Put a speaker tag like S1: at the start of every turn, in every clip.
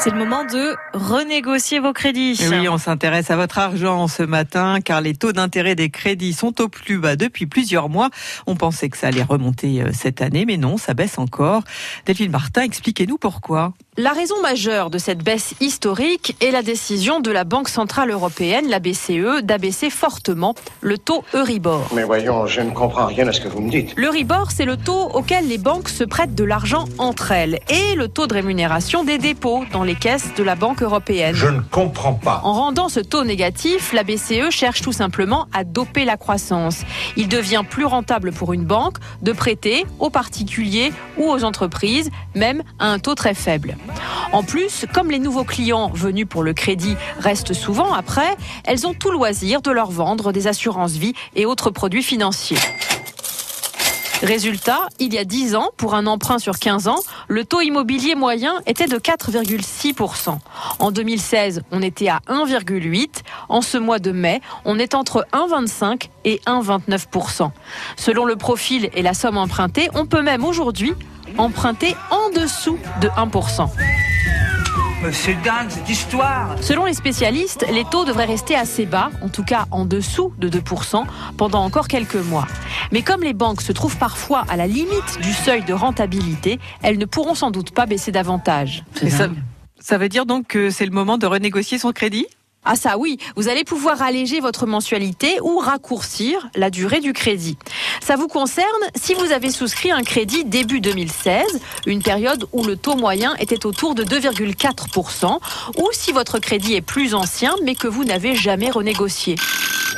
S1: C'est le moment de renégocier vos crédits.
S2: Oui, on s'intéresse à votre argent ce matin car les taux d'intérêt des crédits sont au plus bas depuis plusieurs mois. On pensait que ça allait remonter euh, cette année, mais non, ça baisse encore. Delphine Martin, expliquez-nous pourquoi.
S1: La raison majeure de cette baisse historique est la décision de la Banque Centrale Européenne, la BCE, d'abaisser fortement le taux Euribor.
S3: Mais voyons, je ne comprends rien à ce que vous me dites.
S1: L'Euribor, c'est le taux auquel les banques se prêtent de l'argent entre elles et le taux de rémunération des dépôts dans les caisses de la Banque européenne.
S3: Je ne comprends pas.
S1: En rendant ce taux négatif, la BCE cherche tout simplement à doper la croissance. Il devient plus rentable pour une banque de prêter aux particuliers ou aux entreprises, même à un taux très faible. En plus, comme les nouveaux clients venus pour le crédit restent souvent après, elles ont tout loisir de leur vendre des assurances vie et autres produits financiers. Résultat, il y a 10 ans, pour un emprunt sur 15 ans, le taux immobilier moyen était de 4,6%. En 2016, on était à 1,8%. En ce mois de mai, on est entre 1,25 et 1,29%. Selon le profil et la somme empruntée, on peut même aujourd'hui emprunter en dessous de 1%.
S4: C'est dingue cette histoire
S1: Selon les spécialistes, les taux devraient rester assez bas, en tout cas en dessous de 2%, pendant encore quelques mois. Mais comme les banques se trouvent parfois à la limite du seuil de rentabilité, elles ne pourront sans doute pas baisser davantage.
S2: Ça, ça veut dire donc que c'est le moment de renégocier son crédit?
S1: Ah ça oui, vous allez pouvoir alléger votre mensualité ou raccourcir la durée du crédit. Ça vous concerne si vous avez souscrit un crédit début 2016, une période où le taux moyen était autour de 2,4%, ou si votre crédit est plus ancien mais que vous n'avez jamais renégocié.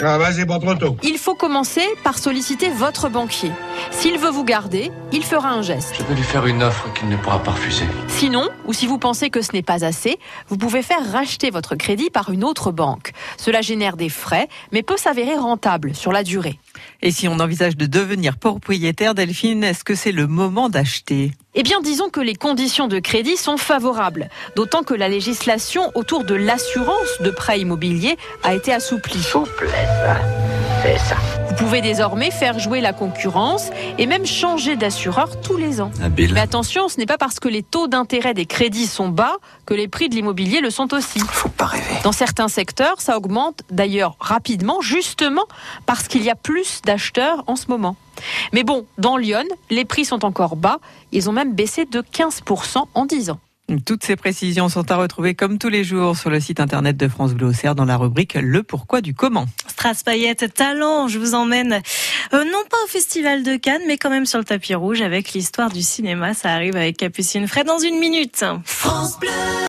S3: Ah c'est pas trop tôt.
S1: Il faut commencer par solliciter votre banquier. S'il veut vous garder, il fera un geste.
S5: Je peux lui faire une offre qu'il ne pourra pas refuser.
S1: Sinon, ou si vous pensez que ce n'est pas assez, vous pouvez faire racheter votre crédit par une autre banque. Cela génère des frais, mais peut s'avérer rentable sur la durée.
S2: Et si on envisage de devenir propriétaire, Delphine, est-ce que c'est le moment d'acheter?
S1: Eh bien, disons que les conditions de crédit sont favorables, d'autant que la législation autour de l'assurance de prêt immobilier a été assouplie.
S6: Souplesse, c'est ça.
S1: Vous pouvez désormais faire jouer la concurrence et même changer d'assureur tous les ans.
S5: Habile.
S1: Mais attention, ce n'est pas parce que les taux d'intérêt des crédits sont bas que les prix de l'immobilier le sont aussi.
S5: Faut pas rêver.
S1: Dans certains secteurs, ça augmente d'ailleurs rapidement, justement parce qu'il y a plus d'acheteurs en ce moment. Mais bon, dans Lyon, les prix sont encore bas. Ils ont même baissé de 15% en 10 ans.
S2: Toutes ces précisions sont à retrouver comme tous les jours sur le site internet de France Bleu Auxerre dans la rubrique Le pourquoi du comment.
S7: Paillette Talent, je vous emmène euh, non pas au Festival de Cannes, mais quand même sur le tapis rouge avec l'histoire du cinéma. Ça arrive avec Capucine Fred dans une minute.
S8: France Bleu